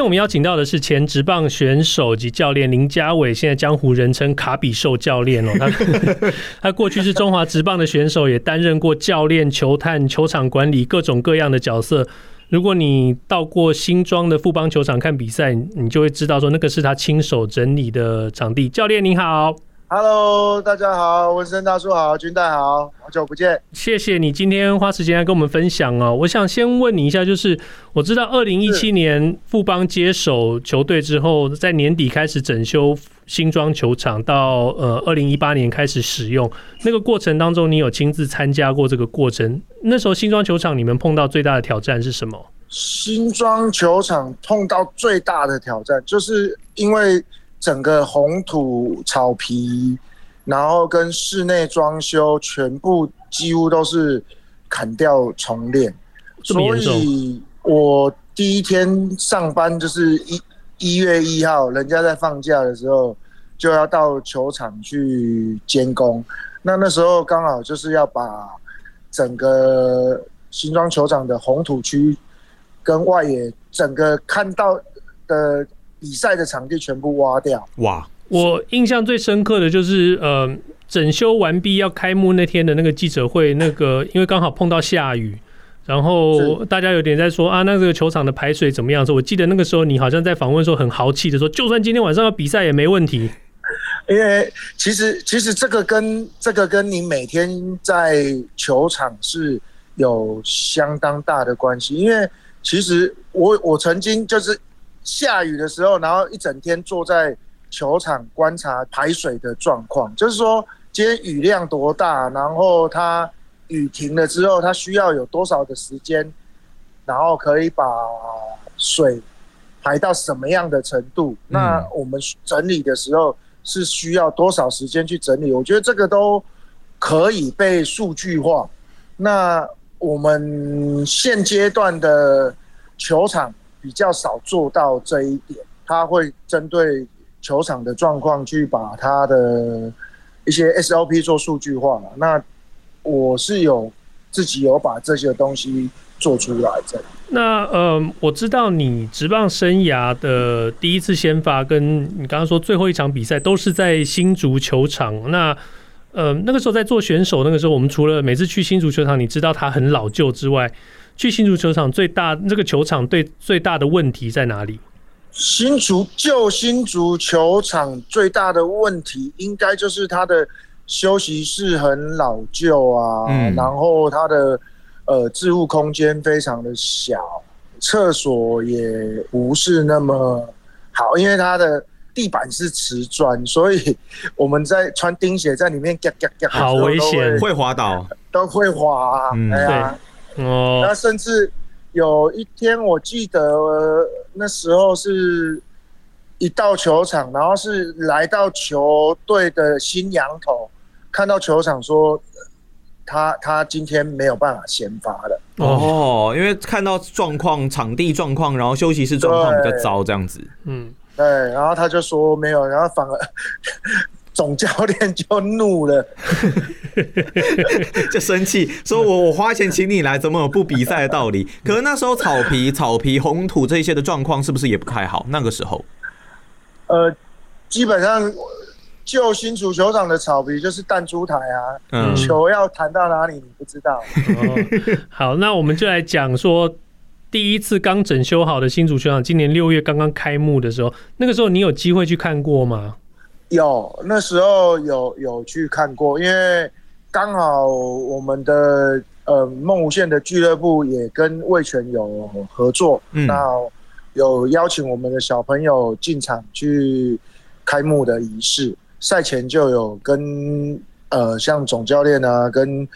今天我们邀请到的是前职棒选手及教练林家伟，现在江湖人称卡比兽教练哦。他 他过去是中华职棒的选手，也担任过教练、球探、球场管理各种各样的角色。如果你到过新庄的富邦球场看比赛，你就会知道说那个是他亲手整理的场地。教练您好。Hello，大家好，文森大叔好，军代好，好久不见。谢谢你今天花时间来跟我们分享哦。我想先问你一下，就是我知道二零一七年富邦接手球队之后，在年底开始整修新庄球场，到呃二零一八年开始使用，那个过程当中，你有亲自参加过这个过程？那时候新庄球场你们碰到最大的挑战是什么？新庄球场碰到最大的挑战，就是因为。整个红土草皮，然后跟室内装修全部几乎都是砍掉重练，所以我第一天上班就是一一月一号，人家在放假的时候就要到球场去监工。那那时候刚好就是要把整个新庄球场的红土区跟外野整个看到的。比赛的场地全部挖掉。哇！我印象最深刻的就是，呃，整修完毕要开幕那天的那个记者会，那个因为刚好碰到下雨，然后大家有点在说啊，那这个球场的排水怎么样？说我记得那个时候你好像在访问说很豪气的说，就算今天晚上要比赛也没问题。因为其实其实这个跟这个跟你每天在球场是有相当大的关系，因为其实我我曾经就是。下雨的时候，然后一整天坐在球场观察排水的状况，就是说今天雨量多大，然后它雨停了之后，它需要有多少的时间，然后可以把水排到什么样的程度？那我们整理的时候是需要多少时间去整理？我觉得这个都可以被数据化。那我们现阶段的球场。比较少做到这一点，他会针对球场的状况去把他的一些 SOP 做数据化。那我是有自己有把这些东西做出来的。那呃，我知道你职棒生涯的第一次先发，跟你刚刚说最后一场比赛都是在新竹球场。那呃，那个时候在做选手，那个时候我们除了每次去新竹球场，你知道它很老旧之外。去新竹球场最大这个球场对最大的问题在哪里？新竹旧新竹球场最大的问题应该就是它的休息室很老旧啊，嗯、然后它的呃置物空间非常的小，厕所也不是那么好，因为它的地板是瓷砖，所以我们在穿钉鞋在里面嘎嘎嘎，好危险，会滑倒，都会滑，嗯、哎呀。哦，那甚至有一天，我记得那时候是一到球场，然后是来到球队的新羊头，看到球场说他他今天没有办法先发了。哦，因为看到状况、场地状况，然后休息室状况比较糟，这样子。嗯，对，然后他就说没有，然后反而。总教练就怒了，就生气，说我我花钱请你来，怎么有不比赛的道理？可是那时候草皮、草皮、红土这些的状况是不是也不太好？那个时候，呃，基本上旧新主球场的草皮就是弹珠台啊，嗯，球要弹到哪里你不知道。哦，好，那我们就来讲说第一次刚整修好的新竹球场，今年六月刚刚开幕的时候，那个时候你有机会去看过吗？有，那时候有有去看过，因为刚好我们的呃梦无限的俱乐部也跟味全有合作，嗯，那有邀请我们的小朋友进场去开幕的仪式，赛前就有跟呃像总教练啊跟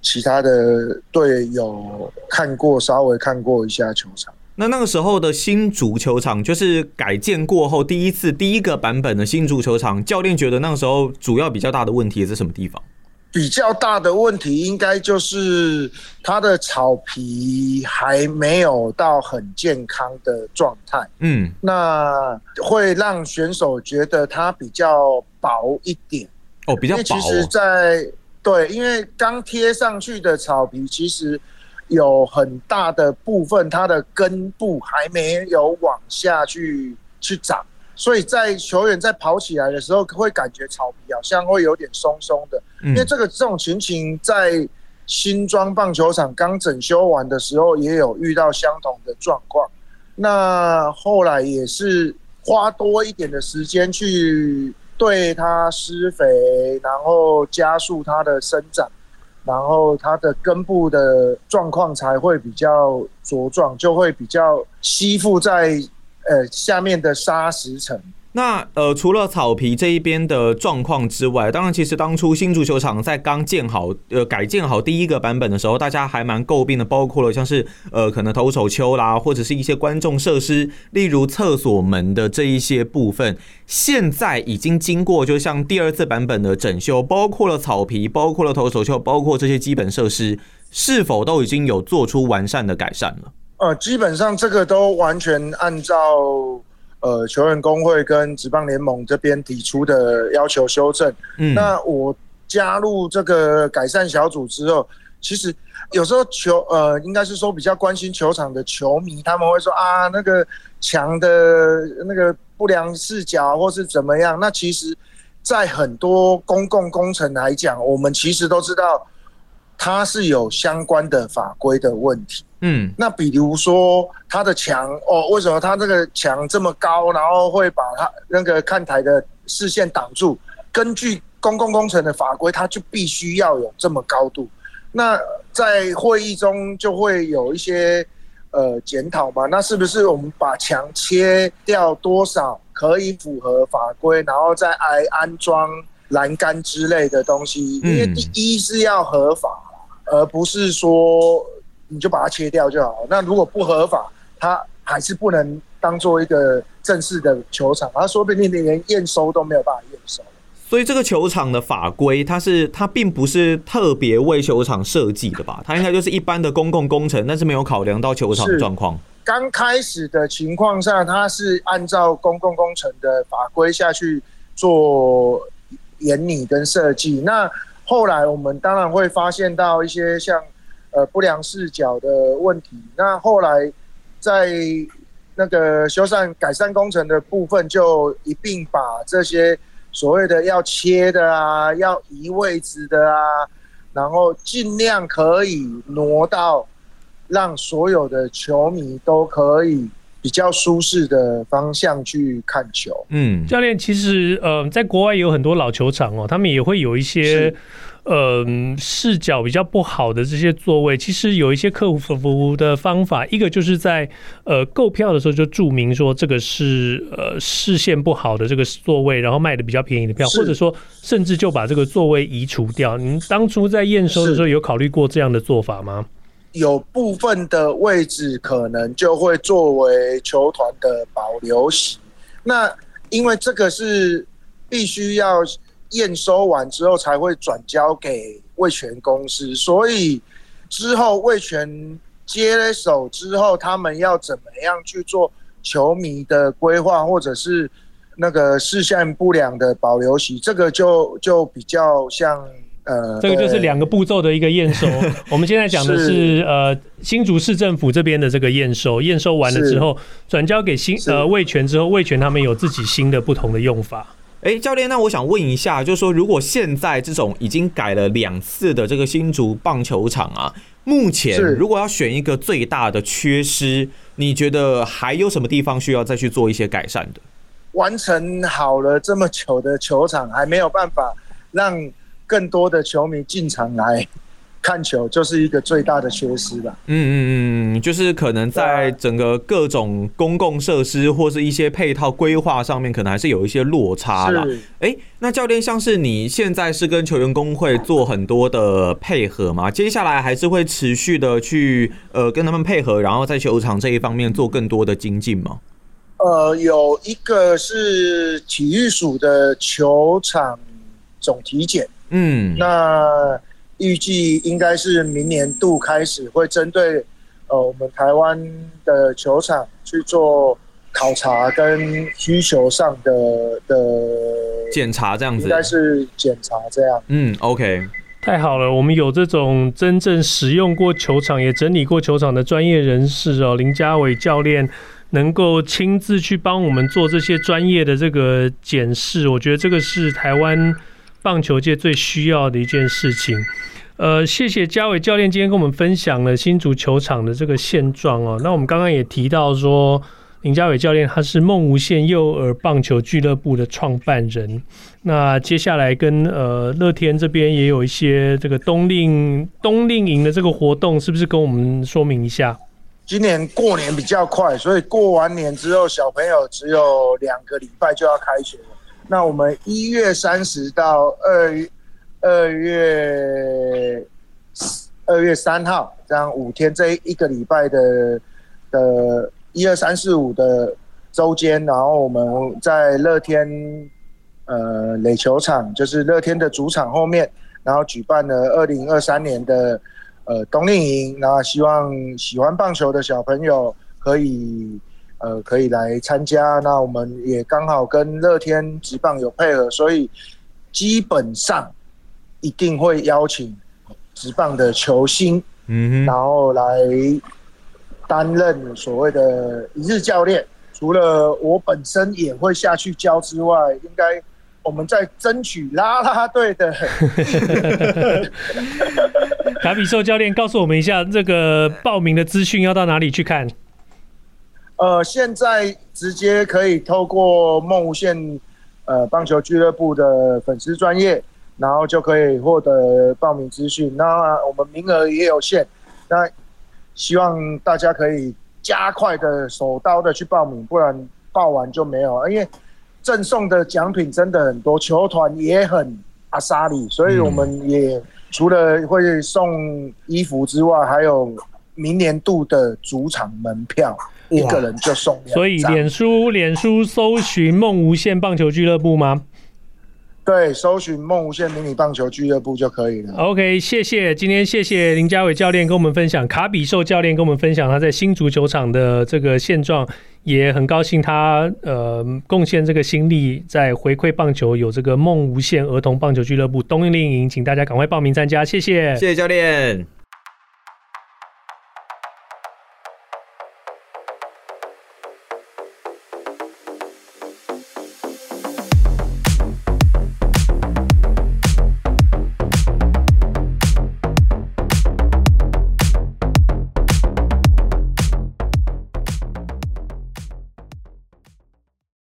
其他的队友看过，稍微看过一下球场。那那个时候的新足球场，就是改建过后第一次第一个版本的新足球场，教练觉得那个时候主要比较大的问题是什么地方？比较大的问题应该就是它的草皮还没有到很健康的状态。嗯，那会让选手觉得它比较薄一点。哦，比较薄。其实在，在对，因为刚贴上去的草皮其实。有很大的部分，它的根部还没有往下去去长，所以在球员在跑起来的时候，会感觉草皮好像会有点松松的。因为这个这种情形在新庄棒球场刚整修完的时候也有遇到相同的状况。那后来也是花多一点的时间去对它施肥，然后加速它的生长。然后它的根部的状况才会比较茁壮，就会比较吸附在呃下面的砂石层。那呃，除了草皮这一边的状况之外，当然，其实当初新足球场在刚建好、呃改建好第一个版本的时候，大家还蛮诟病的，包括了像是呃可能投手丘啦，或者是一些观众设施，例如厕所门的这一些部分，现在已经经过就像第二次版本的整修，包括了草皮，包括了投手丘，包括这些基本设施，是否都已经有做出完善的改善了？呃，基本上这个都完全按照。呃，球员工会跟职棒联盟这边提出的要求修正。嗯，那我加入这个改善小组之后，其实有时候球呃，应该是说比较关心球场的球迷，他们会说啊，那个墙的那个不良视角或是怎么样。那其实，在很多公共工程来讲，我们其实都知道它是有相关的法规的问题。嗯，那比如说它的墙哦，为什么它这个墙这么高，然后会把它那个看台的视线挡住？根据公共工程的法规，它就必须要有这么高度。那在会议中就会有一些呃检讨嘛，那是不是我们把墙切掉多少可以符合法规，然后再来安装栏杆之类的东西？因为第一是要合法，而不是说。你就把它切掉就好。那如果不合法，它还是不能当做一个正式的球场。它说不定连验收都没有办法验收。所以这个球场的法规，它是它并不是特别为球场设计的吧？它应该就是一般的公共工程，但是没有考量到球场的状况。刚开始的情况下，它是按照公共工程的法规下去做研拟跟设计。那后来我们当然会发现到一些像。呃，不良视角的问题。那后来在那个修缮改善工程的部分，就一并把这些所谓的要切的啊，要移位置的啊，然后尽量可以挪到让所有的球迷都可以比较舒适的方向去看球。嗯，教练，其实呃，在国外也有很多老球场哦，他们也会有一些。呃，视角比较不好的这些座位，其实有一些克服的方法。一个就是在呃购票的时候就注明说这个是呃视线不好的这个座位，然后卖的比较便宜的票，或者说甚至就把这个座位移除掉。您当初在验收的时候有考虑过这样的做法吗？有部分的位置可能就会作为球团的保留席，那因为这个是必须要。验收完之后才会转交给味全公司，所以之后味全接手之后，他们要怎么样去做球迷的规划，或者是那个视线不良的保留席，这个就就比较像呃，这个就是两个步骤的一个验收。我们现在讲的是，是呃新竹市政府这边的这个验收，验收完了之后转交给新呃卫权之后，卫权他们有自己新的不同的用法。哎，教练，那我想问一下，就是说，如果现在这种已经改了两次的这个新竹棒球场啊，目前如果要选一个最大的缺失，你觉得还有什么地方需要再去做一些改善的？完成好了这么久的球场，还没有办法让更多的球迷进场来 看球就是一个最大的缺失吧。嗯嗯嗯，就是可能在整个各种公共设施或是一些配套规划上面，可能还是有一些落差啦。哎、那教练，像是你现在是跟球员工会做很多的配合吗？接下来还是会持续的去呃跟他们配合，然后在球场这一方面做更多的精进吗？呃，有一个是体育署的球场总体检，嗯，那。预计应该是明年度开始会针对呃我们台湾的球场去做考察跟需求上的的检查，这样子应该是检查这样。嗯，OK，太好了，我们有这种真正使用过球场也整理过球场的专业人士哦，林家伟教练能够亲自去帮我们做这些专业的这个检视，我觉得这个是台湾棒球界最需要的一件事情。呃，谢谢嘉伟教练今天跟我们分享了新竹球场的这个现状哦。那我们刚刚也提到说，林嘉伟教练他是梦无限幼儿棒球俱乐部的创办人。那接下来跟呃乐天这边也有一些这个冬令冬令营的这个活动，是不是跟我们说明一下？今年过年比较快，所以过完年之后，小朋友只有两个礼拜就要开学了。那我们一月三十到二月。二月二月三号，这样五天，这一个礼拜的的一二三四五的周间，然后我们在乐天呃垒球场，就是乐天的主场后面，然后举办了二零二三年的呃冬令营，然后希望喜欢棒球的小朋友可以呃可以来参加，那我们也刚好跟乐天职棒有配合，所以基本上。一定会邀请职棒的球星，嗯，然后来担任所谓的一日教练。除了我本身也会下去教之外，应该我们在争取啦啦队的。卡比兽教练告诉我们一下，这个报名的资讯要到哪里去看？呃，现在直接可以透过梦无限呃棒球俱乐部的粉丝专业。然后就可以获得报名资讯。那我们名额也有限，那希望大家可以加快的手刀的去报名，不然报完就没有了。因为赠送的奖品真的很多，球团也很阿莎里，所以我们也除了会送衣服之外，还有明年度的主场门票，一个人就送。所以脸书脸书搜寻梦无限棒球俱乐部吗？对，搜寻梦无限迷你棒球俱乐部就可以了。OK，谢谢，今天谢谢林家伟教练跟我们分享，卡比兽教练跟我们分享他在新足球场的这个现状，也很高兴他呃贡献这个心力在回馈棒球，有这个梦无限儿童棒球俱乐部冬令营，请大家赶快报名参加，谢谢，谢谢教练。